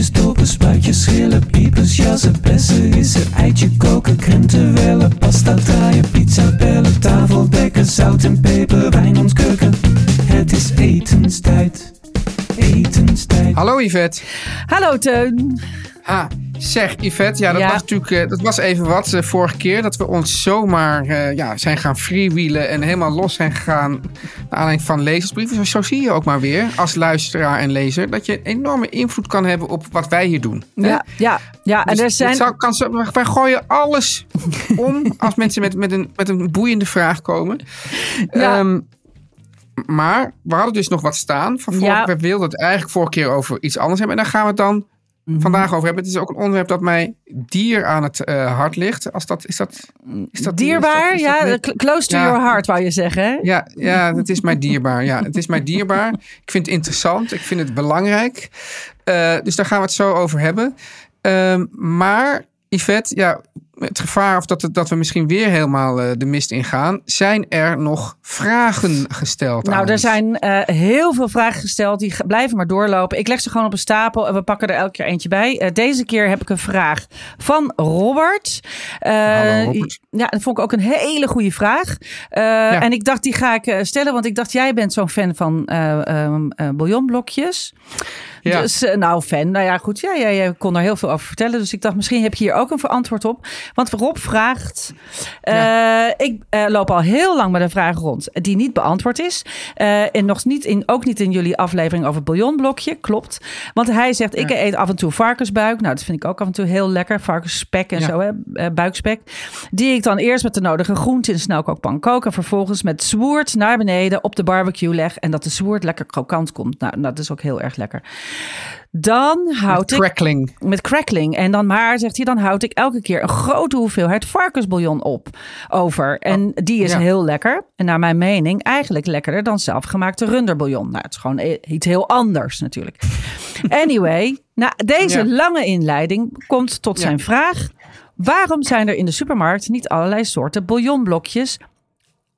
Boontjes, dopen, spuitjes, schillen, piepers, jassen, bessen, rissen, eitje koken, krenten wellen, pasta draaien, pizza bellen, tafel dekken, zout en peper, wijn ontkurken. Het is etenstijd, etenstijd. Hallo Yvette. Hallo Teun. Ah, zeg Yvette, ja, dat Ja. was natuurlijk eh, dat was even wat de vorige keer. Dat we ons zomaar eh, ja, zijn gaan freewheelen en helemaal los zijn gegaan. Naar aanleiding van lezersbrieven. Zo zie je ook maar weer, als luisteraar en lezer, dat je een enorme invloed kan hebben op wat wij hier doen. hè? Ja, ja, ja. en Dus er zijn. zou, kan, wij gooien alles om als mensen met, met, een, met een boeiende vraag komen. Ja. Ehm, maar we hadden dus nog wat staan. Van vorige, Ja. We wilden het eigenlijk vorige keer over iets anders hebben. En daar gaan we het dan. Vandaag over hebben. Het is ook een onderwerp dat mij dier aan het eh, hart ligt. Als dat, is dat, is dat Dierbaar, is dat- is ja. Close to Ja. your heart, wou je zeggen. hè? ja, ja, het is mij dierbaar. Ja, het is mij dierbaar. Ik vind het interessant. Ik vind het belangrijk. Eh, dus daar gaan we het zo over hebben. Ehm, maar, Yvette, ja, het gevaar of dat, het- dat we misschien weer helemaal eh, de mist ingaan. Zijn er nog vragen gesteld aan Nou, er ons? zijn eh, heel veel vragen gesteld. Die blijven maar doorlopen. Ik leg ze gewoon op een stapel en we pakken er elke keer eentje bij. Eh, deze keer heb ik een vraag van Robert. Hallo, Robert. Ja, dat vond ik ook een hele goede vraag. En ik dacht, die ga ik stellen. Want ik dacht, jij bent zo'n fan van eh ehm, eh, bouillonblokjes. Ja. Dus, nou, fan. Nou ja, goed. Ja, jij, jij kon er heel veel over vertellen. Dus ik dacht, misschien heb je hier ook een antwoord op. Want Rob vraagt. eh, Ik eh, loop al heel lang met een vraag rond die niet beantwoord is. Eh, en nog niet in, ook niet in jullie aflevering over het bouillonblokje. Klopt. Want hij zegt, ik eet af en toe varkensbuik. Nou, dat vind ik ook af en toe heel lekker. Varkensspek en Ja. zo, hè? buikspek. Die ik dan eerst met de nodige groenten in snelkookpan kook. En vervolgens met zwoerd naar beneden op de barbecue leg. En dat de zwoerd lekker krokant komt. Nou, dat is ook heel erg lekker. Dan houd ik... Crackling. Met crackling. En dan maar, zegt hij, dan houd ik elke keer een grote hoeveelheid varkensbouillon op over. En die is ja. heel lekker. En naar mijn mening eigenlijk lekkerder dan zelfgemaakte runderbouillon. Nou, het is gewoon iets heel anders natuurlijk. Anyway, nou, deze Ja. lange inleiding komt tot Ja. zijn vraag. Waarom zijn er in de supermarkt niet allerlei soorten bouillonblokjes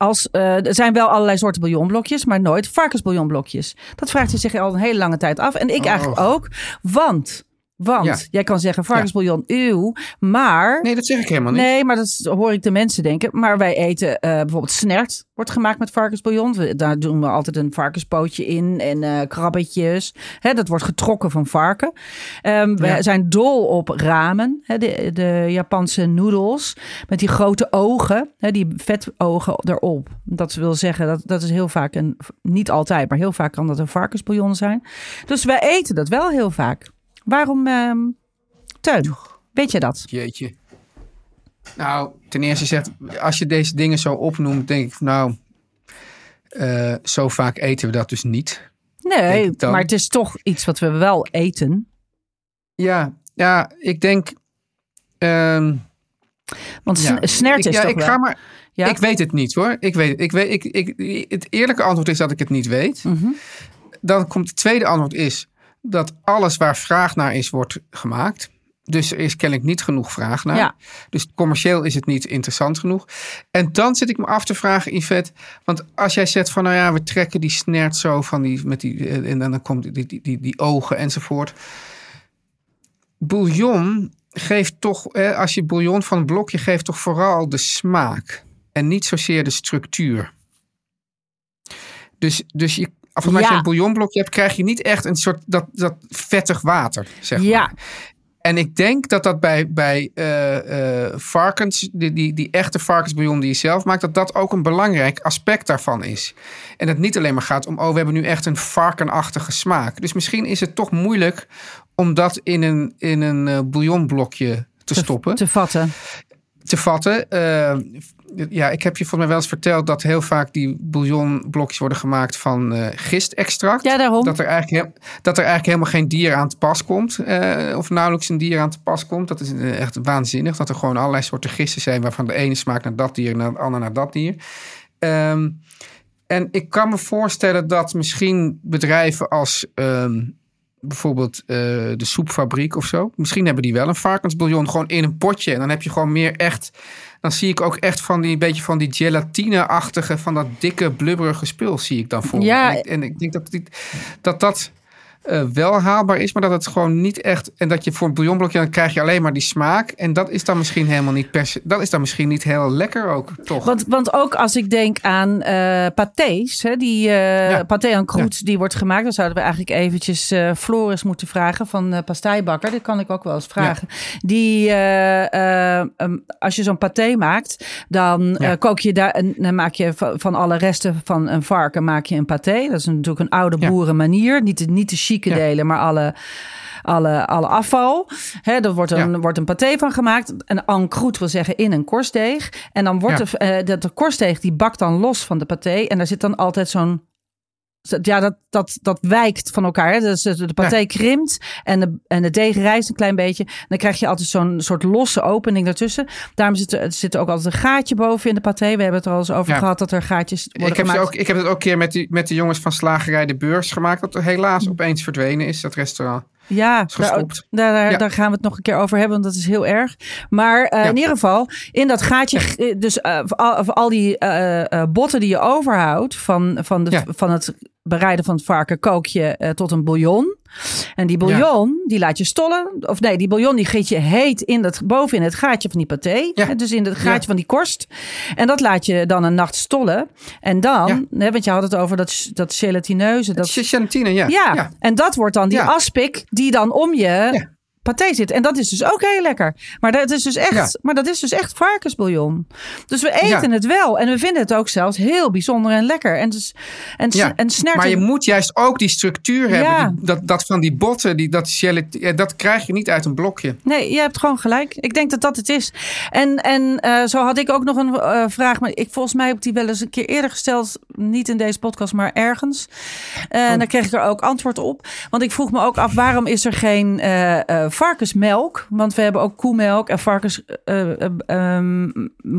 als, eh, er zijn wel allerlei soorten bouillonblokjes, maar nooit varkensbouillonblokjes. Dat vraagt hij zich al een hele lange tijd af. En ik Oh. eigenlijk ook. Want, want Ja. jij kan zeggen varkensbouillon, uw, maar... Nee, dat zeg ik helemaal niet. Nee, maar dat hoor ik de mensen denken. Maar wij eten eh, bijvoorbeeld snert. Wordt gemaakt met varkensbouillon. We- Daar doen we altijd een varkenspootje in. En eh, krabbetjes. Hè, dat wordt getrokken van varken. Ehm, we Ja. zijn dol op ramen. Hè, de, de Japanse noedels. Met die grote ogen. Hè, die vetogen erop. Dat wil zeggen, dat, dat is heel vaak een... Niet altijd, maar heel vaak kan dat een varkensbouillon zijn. Dus wij eten dat wel heel vaak. Waarom... Teun, weet je dat? Jeetje. Nou, ten eerste zegt, als je deze dingen zo opnoemt, denk ik, nou, eh, zo vaak eten we dat dus niet. Nee, ik maar het is toch iets wat we wel eten. Ja, ja, ik denk. ehm, Want ja, snert ik, is ja, toch ik wel... ga maar. Ja? Ik weet het niet hoor. Ik weet, ik weet, ik, ik, het eerlijke antwoord is dat ik het niet weet. Mhm. Dan komt het tweede antwoord is dat alles waar vraag naar is, wordt gemaakt. Dus er is kennelijk niet genoeg vraag naar. Ja. Dus commercieel is het niet interessant genoeg. En dan zit ik me af te vragen, Yvette. Want als jij zegt van, nou ja, we trekken die snert zo van die, met die, eh, en dan komt die, die, die, die ogen enzovoort. Bouillon geeft toch, als je bouillon van een blokje geeft, toch vooral de smaak. En niet zozeer de structuur. Dus, dus je, als Ja. je een bouillonblokje hebt, krijg je niet echt een soort dat, dat vettig water, zeg maar. Ja, En ik denk dat dat bij, bij eh, eh, varkens, die, die, die echte varkensbouillon die je zelf maakt, dat dat ook een belangrijk aspect daarvan is. En dat het niet alleen maar gaat om, oh, we hebben nu echt een varkenachtige smaak. Dus misschien is het toch moeilijk om dat in een, in een eh, bouillonblokje te stoppen Te vatten. te vatten. Ja, ik heb je volgens mij wel eens verteld dat heel vaak die bouillonblokjes worden gemaakt van eh gistextract. Ja, daarom. Dat er, eigenlijk, dat er eigenlijk helemaal geen dier aan te pas komt. eh, of nauwelijks een dier aan te pas komt. Dat is eh, echt waanzinnig. Dat er gewoon allerlei soorten gisten zijn waarvan de ene smaakt naar dat dier en de andere naar dat dier. Ehm, en ik kan me voorstellen dat misschien bedrijven als ehm, bijvoorbeeld de soepfabriek of zo. Misschien hebben die wel een varkensbouillon gewoon in een potje. En dan heb je gewoon meer echt. Dan zie ik ook echt van die beetje van die gelatine-achtige, van dat dikke, blubberige spul zie ik dan voor. Ja. En, ik, en ik denk dat die, dat, dat eh, wel haalbaar is, maar dat het gewoon niet echt. En dat je voor een bouillonblokje dan krijg je alleen maar die smaak. En dat is dan misschien helemaal niet per se. Dat is dan misschien niet heel lekker ook, toch? Want, want ook als ik denk aan eh pâtés, hè, die eh Ja. pâté en croûte die wordt gemaakt, dan zouden we eigenlijk eventjes eh Floris moeten vragen van eh pasteibakker. Dat kan ik ook wel eens vragen. Die, eh, eh, ehm, als je zo'n paté maakt, dan eh, kook je daar en dan maak je van, alle resten van een varken maak je een paté. Dat is natuurlijk een oude boerenmanier, niet de, niet de chique Ja. delen, maar alle alle, alle afval. Hè, er wordt een, Ja. wordt een paté van gemaakt. Een encroute wil zeggen in een korstdeeg. En dan wordt Ja. de, eh, de, de korstdeeg die bakt dan los van de paté. En daar zit dan altijd zo'n... Ja, dat, dat, dat wijkt van elkaar. Hè. Dus de de paté Ja. krimpt en de, en de deeg rijst een klein beetje. En dan krijg je altijd zo'n soort losse opening daartussen. Daarom zit er, er zit ook altijd een gaatje boven in de paté. We hebben het er al eens over Ja. gehad dat er gaatjes worden Ik heb, ze gemaakt. ook, ik heb het ook een keer met, die, met de jongens van Slagerij de Beurs gemaakt. Dat er helaas opeens verdwenen is, dat restaurant. Ja, daar, daar, daar, Ja. daar gaan we het nog een keer over hebben, want dat is heel erg. Maar eh, Ja. in ieder geval, in dat gaatje, eh, dus eh, voor al, al die eh, eh, botten die je overhoudt van, van, de, van het bereiden van het varken, kook je eh, tot een bouillon. En die bouillon, die laat je stollen. Of nee, die bouillon die giet je heet in dat, boven in het gaatje van die paté. Ja. Hè, Dus in het gaatje Ja. van die korst. En dat laat je dan een nacht stollen. En dan, hè, want je had het over dat, dat gelatineuze. Dat, Chantine, ja. ja. en dat wordt dan die aspik die dan om je. Paté zit. En dat is dus ook heel lekker. Maar dat is dus echt, Ja. maar dat is dus echt varkensbouillon. Dus we eten Ja. het wel. En we vinden het ook zelfs heel bijzonder en lekker. En, dus, en, Ja, en snert Maar je moet juist ook die structuur hebben. Die, dat, dat van die botten, die, dat, gelat- dat krijg je niet uit een blokje. Nee, je hebt gewoon gelijk. Ik denk dat dat het is. En, en eh, zo had ik ook nog een eh, vraag. Maar ik, volgens mij heb ik die wel eens een keer eerder gesteld. Niet in deze podcast, maar ergens. Eh, En daar kreeg ik er ook antwoord op. Want ik vroeg me ook af, waarom is er geen varkensmelk? Want we hebben ook koemelk. En varkens ehm,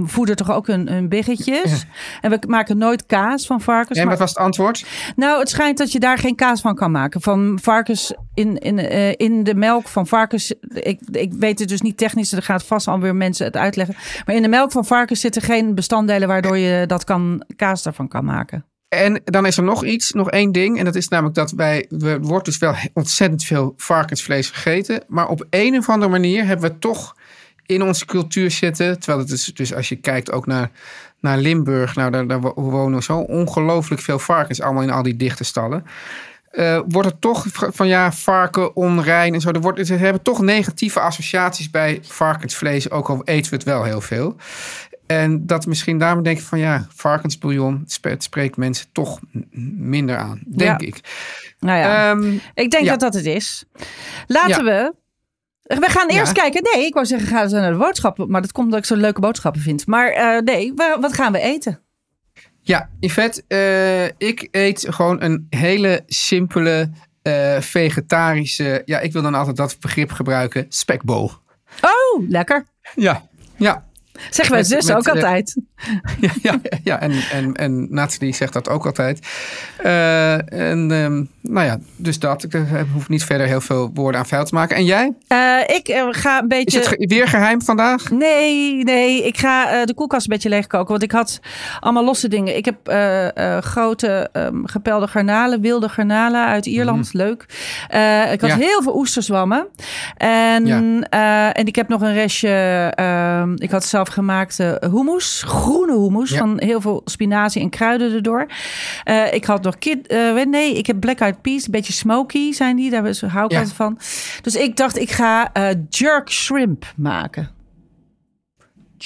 voeden toch ook hun, hun biggetjes. En we maken nooit kaas van varkens. En maar- wat was het antwoord? nou, het schijnt dat je daar geen kaas van kan maken. Van varkens in, in, eh, in de melk van varkens. Ik, ik weet het dus niet technisch. Er gaat vast alweer mensen het uitleggen. Maar in de melk van varkens zitten geen bestanddelen waardoor je dat kan, kaas daarvan kan maken. En dan is er nog iets, nog één ding. En dat is namelijk dat wij, er wordt dus wel ontzettend veel varkensvlees gegeten. Maar op een of andere manier hebben we toch in onze cultuur zitten. Terwijl het is, dus als je kijkt ook naar, naar Limburg. Nou, daar, daar wo- wonen zo ongelooflijk veel varkens. Allemaal in al die dichte stallen. eh, wordt het toch van ja, varken onrein en zo. Er wordt, ze hebben toch negatieve associaties bij varkensvlees. Ook al eten we het wel heel veel. En dat misschien daarom denk ik van ja, varkensbouillon het spreekt mensen toch minder aan, denk Ja. ik. Nou ja, Ehm, ik denk ja. dat dat het is. Laten we. We gaan eerst Ja. kijken. Nee, ik wou zeggen, gaan we naar de boodschappen. Maar dat komt omdat ik zo leuke boodschappen vind. Maar eh, nee, wa- wat gaan we eten? ja, Yvette, eh, ik eet gewoon een hele simpele eh, vegetarische, ja, ik wil dan altijd dat begrip gebruiken, spekbol. Oh, lekker. Ja, ja. Zeggen wij zus ook altijd. Ja, ja, ja en, en, en Nathalie zegt dat ook altijd. Eh, en ehm, nou ja, dus dat. Ik eh, hoef niet verder heel veel woorden aan vuil te maken. En jij? Eh, ik ga een beetje. Is het weer geheim vandaag? Nee, nee. Ik ga de koelkast een beetje leegkoken. Want ik had allemaal losse dingen. Ik heb grote ehm, gepelde garnalen, wilde garnalen uit Ierland. Leuk. Eh, ik had Mhm. Ja. heel veel oesterzwammen. En, Ja. en ik heb nog een restje. ehm, ik had zelf gemaakte hummus. groene hummus Ja. van heel veel spinazie en kruiden erdoor. Eh, ik had nog kid, eh, nee, ik heb black eyed peas, een beetje smoky zijn die, daar hou ik Ja. altijd van. Dus ik dacht, ik ga eh, jerk shrimp maken.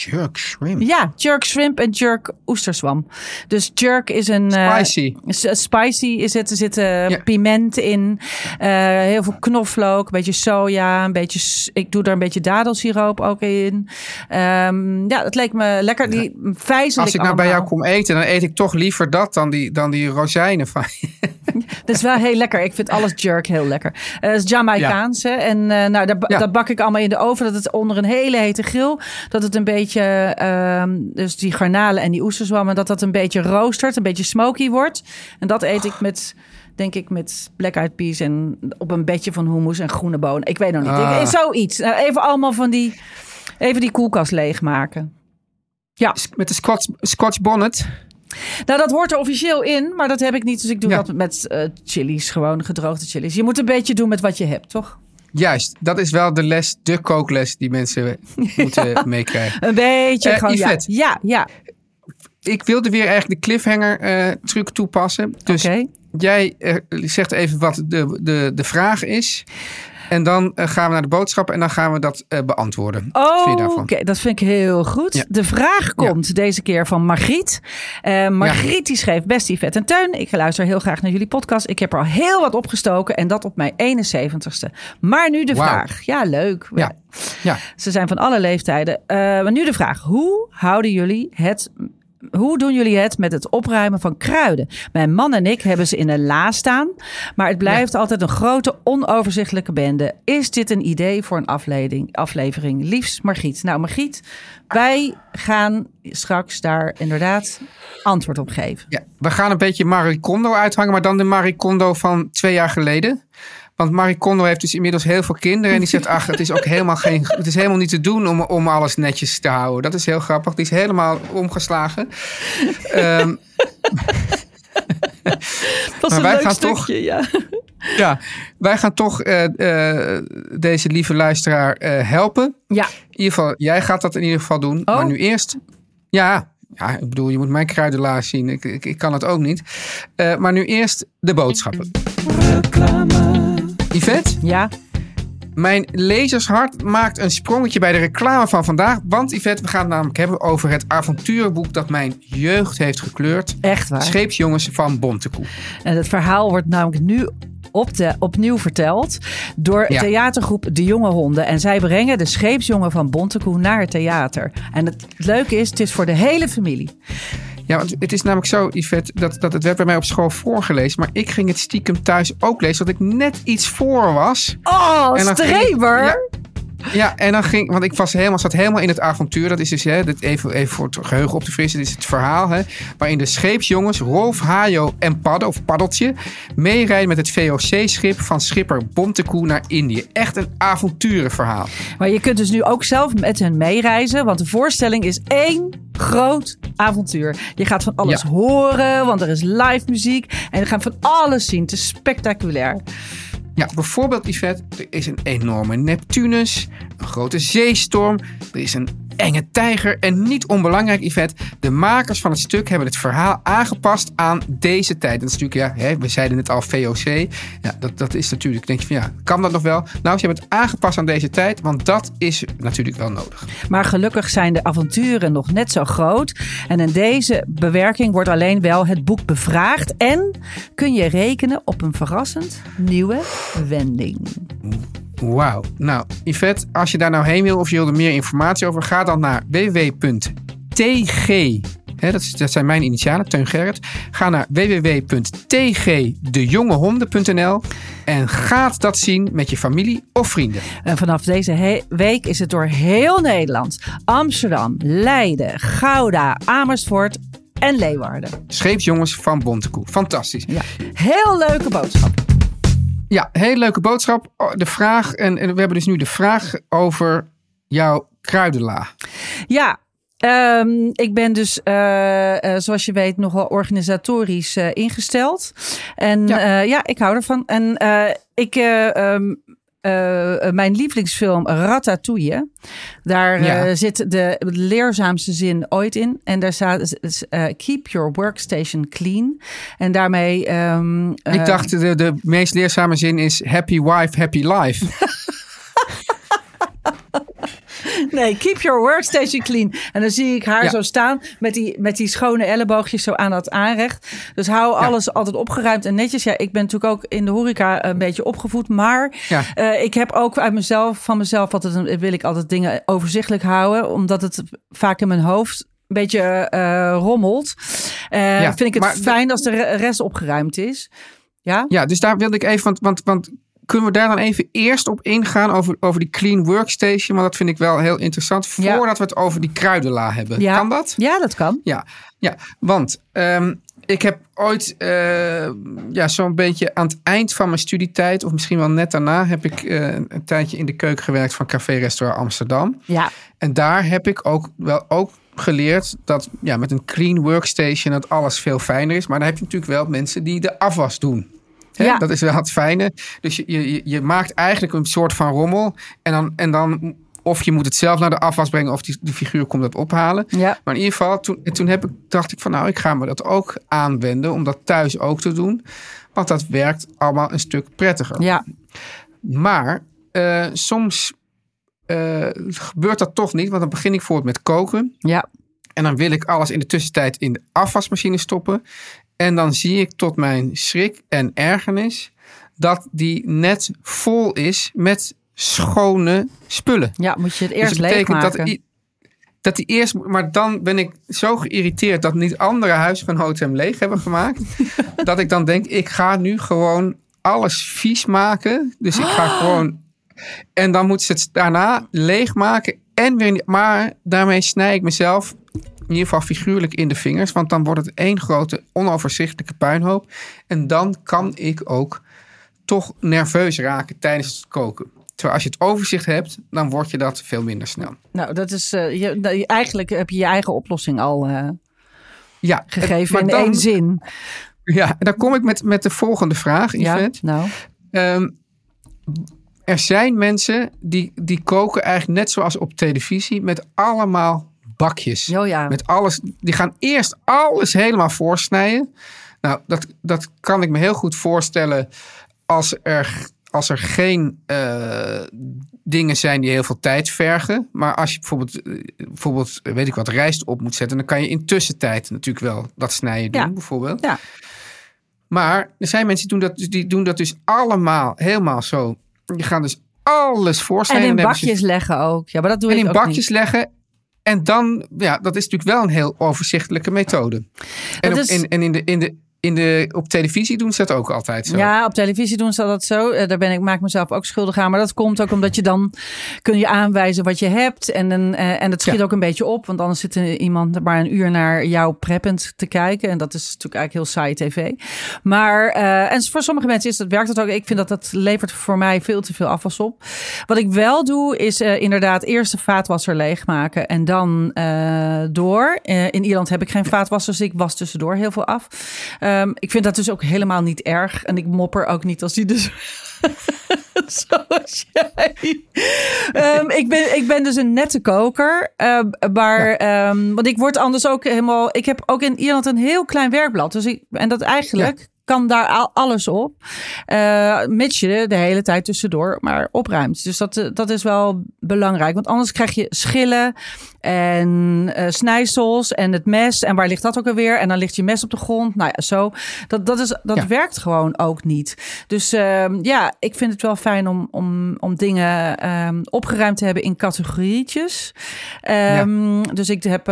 Jerk shrimp. Ja, jerk shrimp en jerk oesterzwam. Dus jerk is een... eh, Spicy. spicy is het. Er zit eh, Ja. piment in. eh, heel veel knoflook. Een beetje soja. Een beetje, ik doe er een beetje dadelsiroop ook in. Ehm, ja, het leek me lekker. Die vijzel Als ik nou bij jou kom eten, dan eet ik toch liever dat dan die, dan die rozijnen van. Dat is wel heel lekker. Ik vind alles jerk heel lekker. Het is Jamaicaans. hè. En nou, dat, dat bak ik allemaal in de oven. Dat het onder een hele hete grill. Dat het een beetje, ehm, dus die garnalen en die oesterzwammen. Dat dat een beetje roostert. Een beetje smoky wordt. En dat eet ik met, denk ik, met black eyed peas. En op een bedje van hummus en groene bonen. Ik weet nog niet. Ah. Ik, zoiets. Nou, even allemaal van die, even die koelkast leegmaken. Ja, Met de Scotch, Scotch bonnet. nou dat hoort er officieel in, maar dat heb ik niet. Dus ik doe Ja. dat met eh chilies, gewoon gedroogde chilies. Je moet een beetje doen met wat je hebt, toch? Juist, dat is wel de les, de kookles die mensen moeten meekrijgen. Een beetje Eh, gewoon, ja. Ja, ja. Ik wilde weer eigenlijk de cliffhanger eh, truc toepassen. Dus jij eh, zegt even wat de, de, de vraag is. En dan eh, gaan we naar de boodschap en dan gaan we dat eh, beantwoorden. Je Oké, dat vind ik heel goed. Ja. De vraag komt deze keer van Margriet. Eh, Margriet die schreef best vet en Teun. Ik luister heel graag naar jullie podcast. Ik heb er al heel wat opgestoken en dat op mijn 71ste. Maar nu de vraag. Ja, leuk. Ja. Ja. Ze zijn van alle leeftijden. Maar nu de vraag. Hoe houden jullie het... Hoe doen jullie het met het opruimen van kruiden? Mijn man en ik hebben ze in een la staan. Maar het blijft altijd een grote, onoverzichtelijke bende. Is dit een idee voor een aflevering? aflevering? Liefst Margriet. Nou, Margriet, wij gaan straks daar inderdaad antwoord op geven. Ja, we gaan een beetje Marie Kondo uithangen, maar dan de Marie Kondo van twee jaar geleden. Want Marie Kondo heeft dus inmiddels heel veel kinderen. En die zegt, ach, het is ook helemaal, geen, het is helemaal niet te doen om, om alles netjes te houden. Dat is heel grappig. Die is helemaal omgeslagen. Ehm, Dat Maar wij gaan toch- ja. ja, wij gaan toch eh, eh, deze lieve luisteraar eh, helpen. Ja, In ieder geval, jij gaat dat in ieder geval doen. Oh. Maar nu eerst. Ja, ja, ik bedoel, je moet mijn kruidenlaar zien. Ik, ik, ik kan het ook niet. Eh, maar nu eerst de boodschappen. Yvette, ja. mijn lezershart maakt een sprongetje bij de reclame van vandaag. Want Yvette, we gaan het namelijk hebben over het avonturenboek dat mijn jeugd heeft gekleurd. Echt waar. Scheepsjongens van Bontekoe. En het verhaal wordt namelijk nu op de, opnieuw verteld door Ja. theatergroep De Jonge Honden. En zij brengen de scheepsjongen van Bontekoe naar het theater. En het leuke is, het is voor de hele familie. Ja, want het is namelijk zo, Yvette, dat, dat het werd bij mij op school voorgelezen. Maar ik ging het stiekem thuis ook lezen, dat ik net iets voor was. Oh, En ging streber! Ja, ja, en dan ging, want ik was helemaal, zat helemaal in het avontuur. Dat is dus, hè, dit even, even voor het geheugen op te frissen, dit is het verhaal. Hè, waarin de scheepsjongens Rolf, Hajo en Padde, of Paddeltje, meerijden met het VOC-schip van schipper Bontekoe naar Indië. Echt een avonturenverhaal. Maar je kunt dus nu ook zelf met hen meereizen. Want de voorstelling is één groot avontuur. Je gaat van alles Ja. horen, want er is live muziek. En je gaat van alles zien. Het is spectaculair. Ja, bijvoorbeeld Yvette, er is een enorme Neptunus, een grote zeestorm, er is een enge tijger en niet onbelangrijk Yvette, de makers van het stuk hebben het verhaal aangepast aan deze tijd. Dat is natuurlijk, ja, hè, we zeiden het al, VOC, ja, dat, dat is natuurlijk, denk je van ja, kan dat nog wel? Nou, ze hebben het aangepast aan deze tijd, want dat is natuurlijk wel nodig. Maar gelukkig zijn de avonturen nog net zo groot. En in deze bewerking wordt alleen wel het boek bevraagd. En kun je rekenen op een verrassend nieuwe wending. Wauw. Nou, Yvette, als je daar nou heen wil of je wil er meer informatie over, ga dan naar www.tg. Hè, dat, is, dat zijn mijn initialen, Teun Gerrit. Ga naar www.tgdejongehonden.nl en gaat dat zien met je familie of vrienden. En vanaf deze week is het door heel Nederland, Amsterdam, Leiden, Gouda, Amersfoort en Leeuwarden. Scheepsjongens van Bontekoe. Fantastisch. Ja, heel leuke boodschap. Ja, hele leuke boodschap. Oh, De vraag, en, we hebben dus nu de vraag over jouw kruidenla. Ja, ehm, ik ben dus, eh, eh, zoals je weet, nogal organisatorisch eh, ingesteld. En Ja. ja. ik hou ervan. En ik, eh, eh, eh, mijn lievelingsfilm Ratatouille. Daar Ja. eh, zit de leerzaamste zin ooit in. En daar staat keep your workstation clean. En daarmee... ehm, Ik dacht, de, de meest leerzame zin is happy wife, happy life. Nee, keep your workstation clean. En dan zie ik haar Ja. zo staan met die, met die schone elleboogjes zo aan dat aanrecht. Dus hou alles altijd opgeruimd en netjes. Ja, ik ben natuurlijk ook in de horeca een beetje opgevoed. Maar Ja. eh, ik heb ook uit mezelf, van mezelf, altijd, wil ik altijd dingen overzichtelijk houden. Omdat het vaak in mijn hoofd een beetje eh, rommelt. Ja, vind ik het fijn als de re- rest opgeruimd is. Ja? Ja, dus daar wilde ik even, want, want, want kunnen we daar dan even eerst op ingaan over, over die clean workstation? Want dat vind ik wel heel interessant. Ja. Voordat we het over die kruidenla hebben. Ja. Kan dat? Ja, dat kan. Ja, ja want ehm, ik heb ooit eh, ja, zo'n beetje aan het eind van mijn studietijd, of misschien wel net daarna, heb ik eh, een tijdje in de keuken gewerkt van Café Restaurant Amsterdam. Ja, En daar heb ik ook wel ook geleerd dat ja, met een clean workstation dat alles veel fijner is. Maar dan heb je natuurlijk wel mensen die de afwas doen. Hè? Ja. Dat is wel het fijne. Dus je, je, je maakt eigenlijk een soort van rommel. En dan, en dan of je moet het zelf naar de afwas brengen of die, die figuur komt dat ophalen. ja. Maar in ieder geval, toen, toen heb ik, dacht ik van nou, ik ga me dat ook aanwenden om dat thuis ook te doen. Want dat werkt allemaal een stuk prettiger. ja. Maar eh, soms eh, gebeurt dat toch niet. Want dan begin ik bijvoorbeeld met koken. ja. En dan wil ik alles in de tussentijd in de afwasmachine stoppen. En dan zie ik tot mijn schrik en ergernis dat die net vol is met schone spullen. Ja, moet je het Dus eerst betekent leegmaken. dat, dat die eerst, maar dan ben ik zo geïrriteerd dat niet andere huisgenoten hem leeg hebben gemaakt. dat ik dan denk, ik ga nu gewoon alles vies maken. Dus ik ga gewoon. En dan moeten ze het daarna leegmaken. En weer, maar daarmee snij ik mezelf in ieder geval figuurlijk in de vingers. Want dan wordt het één grote onoverzichtelijke puinhoop. En dan kan ik ook toch nerveus raken tijdens het koken. Terwijl als je het overzicht hebt, dan word je dat veel minder snel. Nou, dat is. eh, je, nou, eigenlijk heb je je eigen oplossing al eh, Ja, gegeven in dan, één zin. Ja, en dan kom ik met, met de volgende vraag, Ja, Yvette. nou. Ehm, er zijn mensen die, die koken eigenlijk net zoals op televisie met allemaal bakjes. Oh ja. Met alles. Die gaan eerst alles helemaal voorsnijden. Nou, dat, dat kan ik me heel goed voorstellen als er, als er geen eh, dingen zijn die heel veel tijd vergen. Maar als je bijvoorbeeld, eh, bijvoorbeeld, eh, weet ik wat, rijst op moet zetten, dan kan je in tussentijd natuurlijk wel dat snijden doen, Ja. bijvoorbeeld. Ja. Maar er zijn mensen die doen dat, dus- die doen dat dus allemaal helemaal zo. Die gaan dus alles En voorsnijden. in hebben ze bakjes leggen ook. Ja, maar dat doe en ik in ook bakjes niet. leggen. En dan, ja, dat is natuurlijk wel een heel overzichtelijke methode. En, op, en in de, in de, in de, op televisie doen ze dat ook altijd zo. Ja, op televisie doen ze dat zo. Eh, Daar ben ik, maak ik mezelf ook schuldig aan. Maar dat komt ook omdat je dan kun je aanwijzen wat je hebt. En, dan, eh, en het schiet Ja. ook een beetje op. Want anders zit iemand maar een uur naar jou preppend te kijken. En dat is natuurlijk eigenlijk heel saai tv. Maar, eh, en voor sommige mensen is dat, werkt dat ook. Ik vind dat dat levert voor mij veel te veel afwas op. Wat ik wel doe, is inderdaad eerst de vaatwasser leegmaken. En dan door. In Ierland heb ik geen vaatwasser, dus ik was tussendoor heel veel af. Ehm, ik vind dat dus ook helemaal niet erg. En ik mopper ook niet als die dus... Zoals jij. Ehm, ik, ben, ik ben dus een nette koker. ehm, maar, want ik word anders ook helemaal... Ik heb ook in Ierland een heel klein werkblad. Dus ik, en dat eigenlijk... Kan daar al- alles op. Eh mits je de hele tijd tussendoor maar opruimt. Dus dat, eh, dat is wel belangrijk. Want anders krijg je schillen en eh snijsels en het mes. En waar ligt dat ook alweer? En dan ligt je mes op de grond. Nou ja, zo. Dat, dat, is, dat Ja. werkt gewoon ook niet. Dus ehm, ja, ik vind het wel fijn om, om, om dingen ehm, opgeruimd te hebben in categorietjes. Ehm, Dus ik heb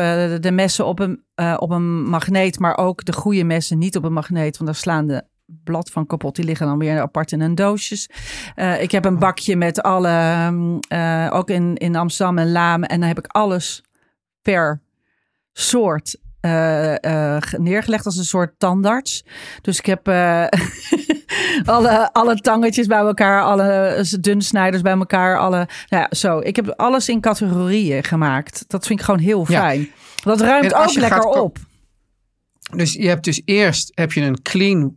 de messen op een, eh, op een magneet, maar ook de goede messen niet op een magneet. Want daar slaan de blad van kapot. Die liggen dan weer apart in een doosjes. Eh, ik heb een bakje met alle, ehm, eh, ook in, in Amsterdam en Laam. En dan heb ik alles per soort eh, eh, ge- neergelegd als een soort tandarts. Dus ik heb eh, alle, alle tangetjes bij elkaar, alle dunsnijders bij elkaar, alle, nou ja, zo. Ik heb alles in categorieën gemaakt. Dat vind ik gewoon heel Ja. fijn. Dat ruimt ook lekker gaat op. Dus je hebt dus eerst heb je een clean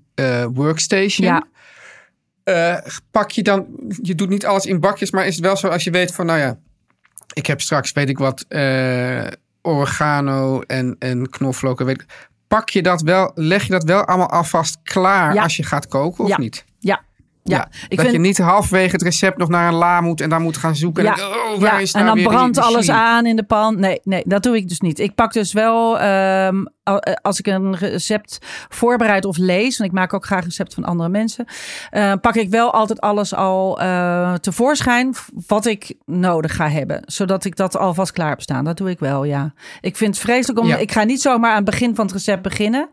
workstation. Ja. Pak je dan, je doet niet alles in bakjes, maar is het wel zo als je weet van, nou ja, ik heb straks, weet ik wat, oregano en, en knoflook. Weet, pak je dat wel, leg je dat wel allemaal alvast klaar Ja. als je gaat koken of Ja. niet? Ja. Ja, ik dat vind, je niet halverwege het recept nog naar een la moet en dan moet gaan zoeken. Ja, en, denk, oh, waar ja, is en nou dan weer brandt alles aan in de pan. Nee, nee, dat doe ik dus niet. Ik pak dus wel, ehm, eh, als ik een recept voorbereid of lees, want ik maak ook graag recepten van andere mensen, eh, pak ik wel altijd alles al eh, tevoorschijn wat ik nodig ga hebben. Zodat ik dat alvast klaar heb staan. Dat doe ik wel, ja. Ik vind het vreselijk om, Ja. ik ga niet zomaar aan het begin van het recept beginnen.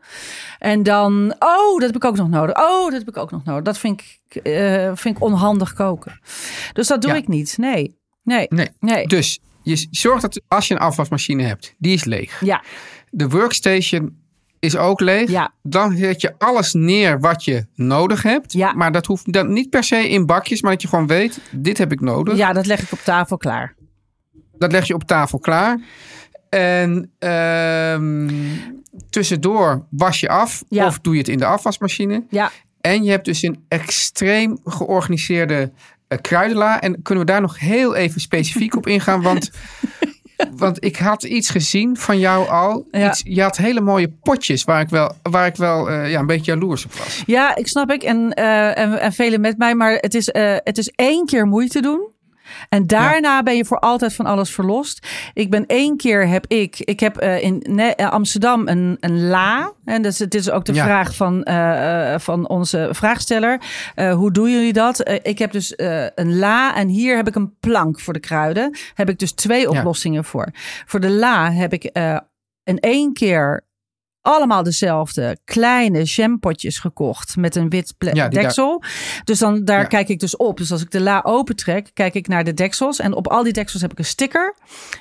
En dan, oh, dat heb ik ook nog nodig. Oh, dat heb ik ook nog nodig. Dat vind ik, eh, vind ik onhandig koken. Dus dat doe Ja. ik niet. Nee. Nee. Nee. Nee. Dus je zorgt dat als je een afwasmachine hebt, die is leeg. Ja, De workstation is ook leeg. Ja. Dan zet je alles neer wat je nodig hebt. Ja. Maar dat hoeft dan niet per se in bakjes, maar dat je gewoon weet, dit heb ik nodig. ja, dat leg ik op tafel klaar. Dat leg je op tafel klaar. En ehm, tussendoor was je af Ja. of doe je het in de afwasmachine. Ja, En je hebt dus een extreem georganiseerde eh, kruidenla. En kunnen we daar nog heel even specifiek op ingaan? Want, want ik had iets gezien van jou al. Ja. Iets, je had hele mooie potjes waar ik wel, waar ik wel eh, ja, een beetje jaloers op was. ja ik snap ik. En, eh, en, en velen met mij. Maar het is, het is één keer moeite doen. En daarna ben je voor altijd van alles verlost. Ik ben één keer heb ik, ik heb eh, in Ne- eh, Amsterdam een, een la. En dus het is ook de Ja. vraag van, eh, van onze vraagsteller. Hoe doen jullie dat? Ik heb dus een la en hier heb ik een plank voor de kruiden. Heb ik dus twee oplossingen voor. Voor de la heb ik in één keer allemaal dezelfde kleine jampotjes gekocht met een wit Ja, deksel. Dus dan daar Ja. kijk ik dus op. Dus als ik de la opentrek, kijk ik naar de deksels. En op al die deksels heb ik een sticker.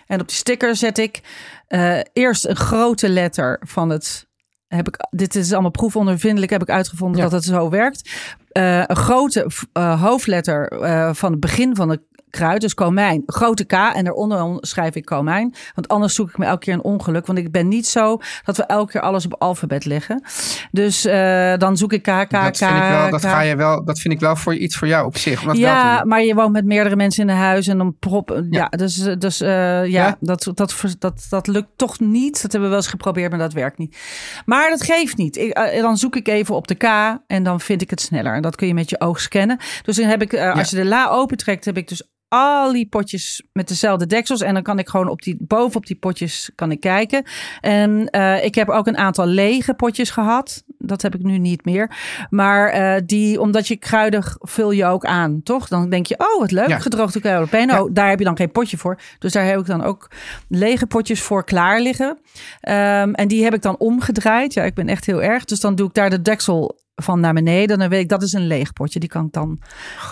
En op die sticker zet ik eh, eerst een grote letter van het. Heb ik, dit is allemaal proefondervindelijk, heb ik uitgevonden Ja. dat het zo werkt. Eh, een grote eh, hoofdletter van het begin van de kruid, dus komijn, grote K en daaronder schrijf ik komijn. Want anders zoek ik me elke keer een ongeluk. Want ik ben niet zo dat we elke keer alles op alfabet leggen. Dus eh, dan zoek ik K, K, dat K, vind ik wel, dat K. ga je wel, dat vind ik wel voor iets voor jou op zich. Ja, maar je woont met meerdere mensen in een huis en dan prop. Ja, Ja. dus, dus eh, ja, Ja? Dat, dat, dat, dat lukt toch niet. Dat hebben we wel eens geprobeerd, maar dat werkt niet. Maar dat geeft niet. Ik, eh, dan zoek ik even op de K en dan vind ik het sneller. En dat kun je met je oog scannen. Dus dan heb ik, als je de la opentrekt, heb ik dus al die potjes met dezelfde deksels. En dan kan ik gewoon op die, bovenop die potjes kan ik kijken. En eh, ik heb ook een aantal lege potjes gehad. Dat heb ik nu niet meer. Maar eh, die, omdat je kruiden vul je ook aan, toch? Dan denk je, oh wat leuk, Ja. gedroogde kruiden. Oh, daar heb je dan geen potje voor. Dus daar heb ik dan ook lege potjes voor klaar liggen. Ehm, en die heb ik dan omgedraaid. Ja, ik ben echt heel erg. Dus dan doe ik daar de deksel van naar beneden. Dan weet ik, dat is een leeg potje. Die kan ik dan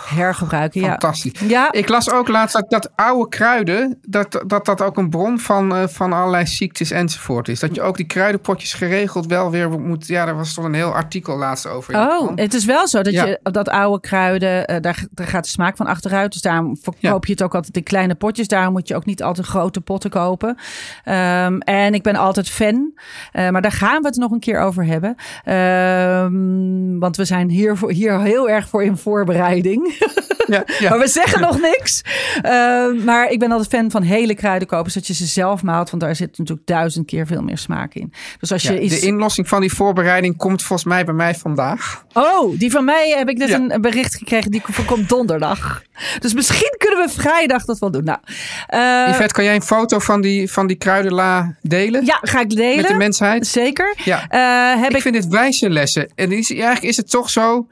hergebruiken. Ja. Fantastisch. Ja, Ik las ook laatst dat, dat oude kruiden, dat, dat dat ook een bron van, eh, van allerlei ziektes enzovoort is. Dat je ook die kruidenpotjes geregeld wel weer moet. Ja, daar was toch een heel artikel laatst over. Oh, het is wel zo dat Ja. je dat oude kruiden, eh, daar, daar gaat de smaak van achteruit. Dus daarom verkoop je het ook altijd in kleine potjes. Daarom moet je ook niet altijd grote potten kopen. Ehm, en ik ben altijd fan, eh, maar daar gaan we het nog een keer over hebben. Want we zijn hier, voor, hier heel erg voor in voorbereiding. Ja, ja. Maar we zeggen nog niks. Ehm, maar ik ben altijd fan van hele kruiden kopen, zodat je ze zelf maalt. Want daar zit natuurlijk duizend keer veel meer smaak in. Dus als je Ja, iets... De inlossing van die voorbereiding komt volgens mij bij mij vandaag. Oh, die van mij heb ik net een bericht gekregen. Die komt donderdag. Dus misschien kunnen we vrijdag dat wel doen. Nou, eh, Yvette, kan jij een foto van die, van die kruidenla delen? ja, ga ik delen. Met de mensheid? Zeker. Ja. Eh, heb ik, ik, vind dit wijze lessen. En is, eigenlijk is het toch zo,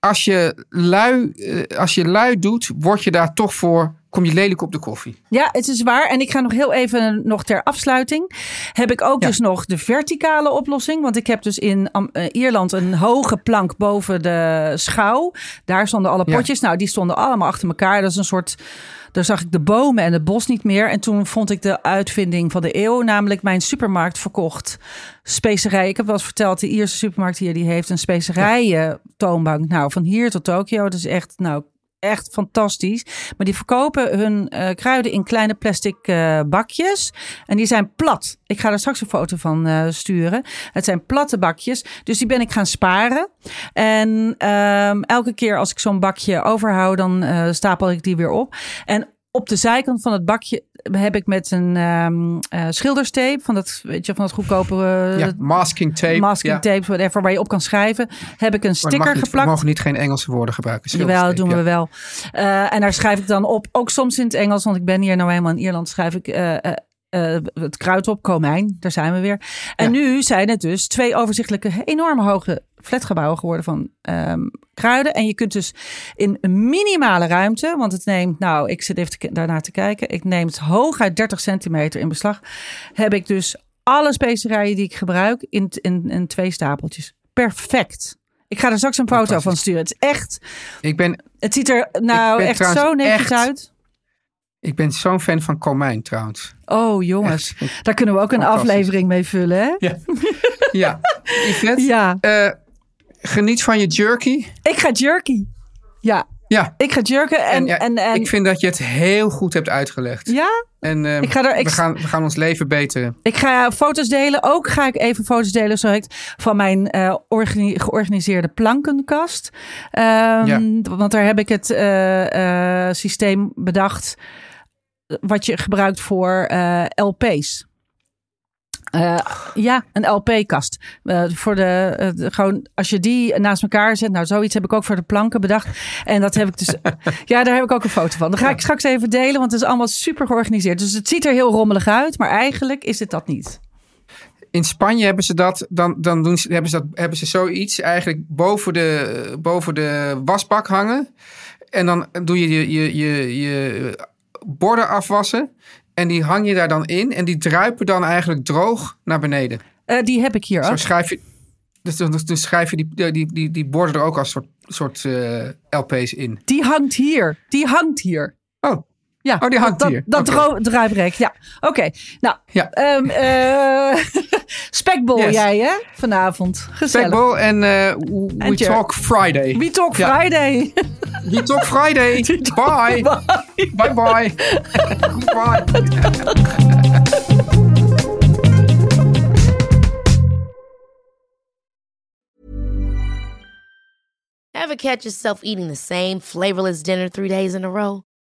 als je, lui, eh, als je lui doet, word je daar toch voor, kom je lelijk op de koffie. Ja, het is waar. En ik ga nog heel even nog ter afsluiting. Heb ik ook Ja. dus nog de verticale oplossing. Want ik heb dus in eh, Ierland een hoge plank boven de schouw. Daar stonden alle Ja. potjes. Nou, die stonden allemaal achter elkaar. Dat is een soort... Daar zag ik de bomen en het bos niet meer. En toen vond ik de uitvinding van de eeuw. Namelijk mijn supermarkt verkocht specerijen. Ik heb wel eens verteld, de Ierse supermarkt hier... die heeft een specerijen toonbank. Nou, van hier tot Tokio. Is echt... Nou, echt fantastisch. Maar die verkopen hun eh, kruiden in kleine plastic eh, bakjes. En die zijn plat. Ik ga er straks een foto van eh, sturen. Het zijn platte bakjes. Dus die ben ik gaan sparen. En ehm, elke keer als ik zo'n bakje overhoud, dan stapel ik die weer op. En op de zijkant van het bakje heb ik met een eh, schilderstape van dat, weet je, van dat goedkope ja, masking tape. masking tape, whatever, waar je op kan schrijven, heb ik een sticker niet, geplakt. We mogen niet geen Engelse woorden gebruiken. Jawel, dat doen we wel. Eh, en daar schrijf ik dan op, ook soms in het Engels, want ik ben hier nou eenmaal in Ierland, schrijf ik eh, het kruid op, komijn, daar zijn we weer. En Ja. nu zijn het dus twee overzichtelijke, enorm hoge flatgebouwen geworden van ehm, kruiden. En je kunt dus in een minimale ruimte, want het neemt, nou, ik zit even te, daarnaar te kijken, ik neem het hooguit 30 centimeter in beslag, heb ik dus alle specerijen die ik gebruik in, in, in twee stapeltjes. Perfect. Ik ga er straks een foto van sturen. Het is echt, Ik ben, het ziet er nou echt zo netjes uit. ik ben zo'n fan van komijn trouwens. Oh jongens, Echt. daar kunnen we ook een aflevering mee vullen, hè? Ja. Ja, Yvette, Ja, eh, geniet van je jerky. ik ga jerky. Ja, Ja, ik ga jerken en, en, ja, en, en, ik vind dat je het heel goed hebt uitgelegd. ja, En eh, Ik ga er- ik- we, gaan, we gaan ons leven beteren. ik ga foto's delen. Ook ga ik even foto's delen, zo heet, van mijn eh, organi- georganiseerde plankenkast. Ehm, Ja. Want daar heb ik het eh, eh, systeem bedacht wat je gebruikt voor LP's. Eh, ja, een LP-kast. Eh, voor eh, de- gewoon als je die naast elkaar zet. Nou, zoiets heb ik ook voor de planken bedacht. En dat heb ik dus. ja, daar heb ik ook een foto van. Dat ga ik straks even delen, want het is allemaal super georganiseerd. Dus het ziet er heel rommelig uit, maar eigenlijk is het dat niet. In Spanje hebben ze dat, dan, dan doen ze, hebben, ze dat, hebben ze zoiets eigenlijk boven de, boven de wasbak hangen. En dan doe je je, je, je, je borden afwassen. En die hang je daar dan in. En die druipen dan eigenlijk droog naar beneden. Eh, die heb ik hier Zo ook. schrijf je, dus, dus, dus schrijf je die, die, die, die borden er ook als soort, soort eh, LP's in. Die hangt hier. Die hangt hier. Oh, Ja, Oh, die hangt dat, hier. Dat druiprek, ja. Oké, nou, Ja. ehm, eh, spekbol Yes. jij hè, vanavond. Gezellig. Speckball en eh, we talk Friday. We Talk Ja. Friday. We talk Friday. Bye. Bye bye. Goodbye. Ever catch yourself eating the same flavorless dinner three days in a row?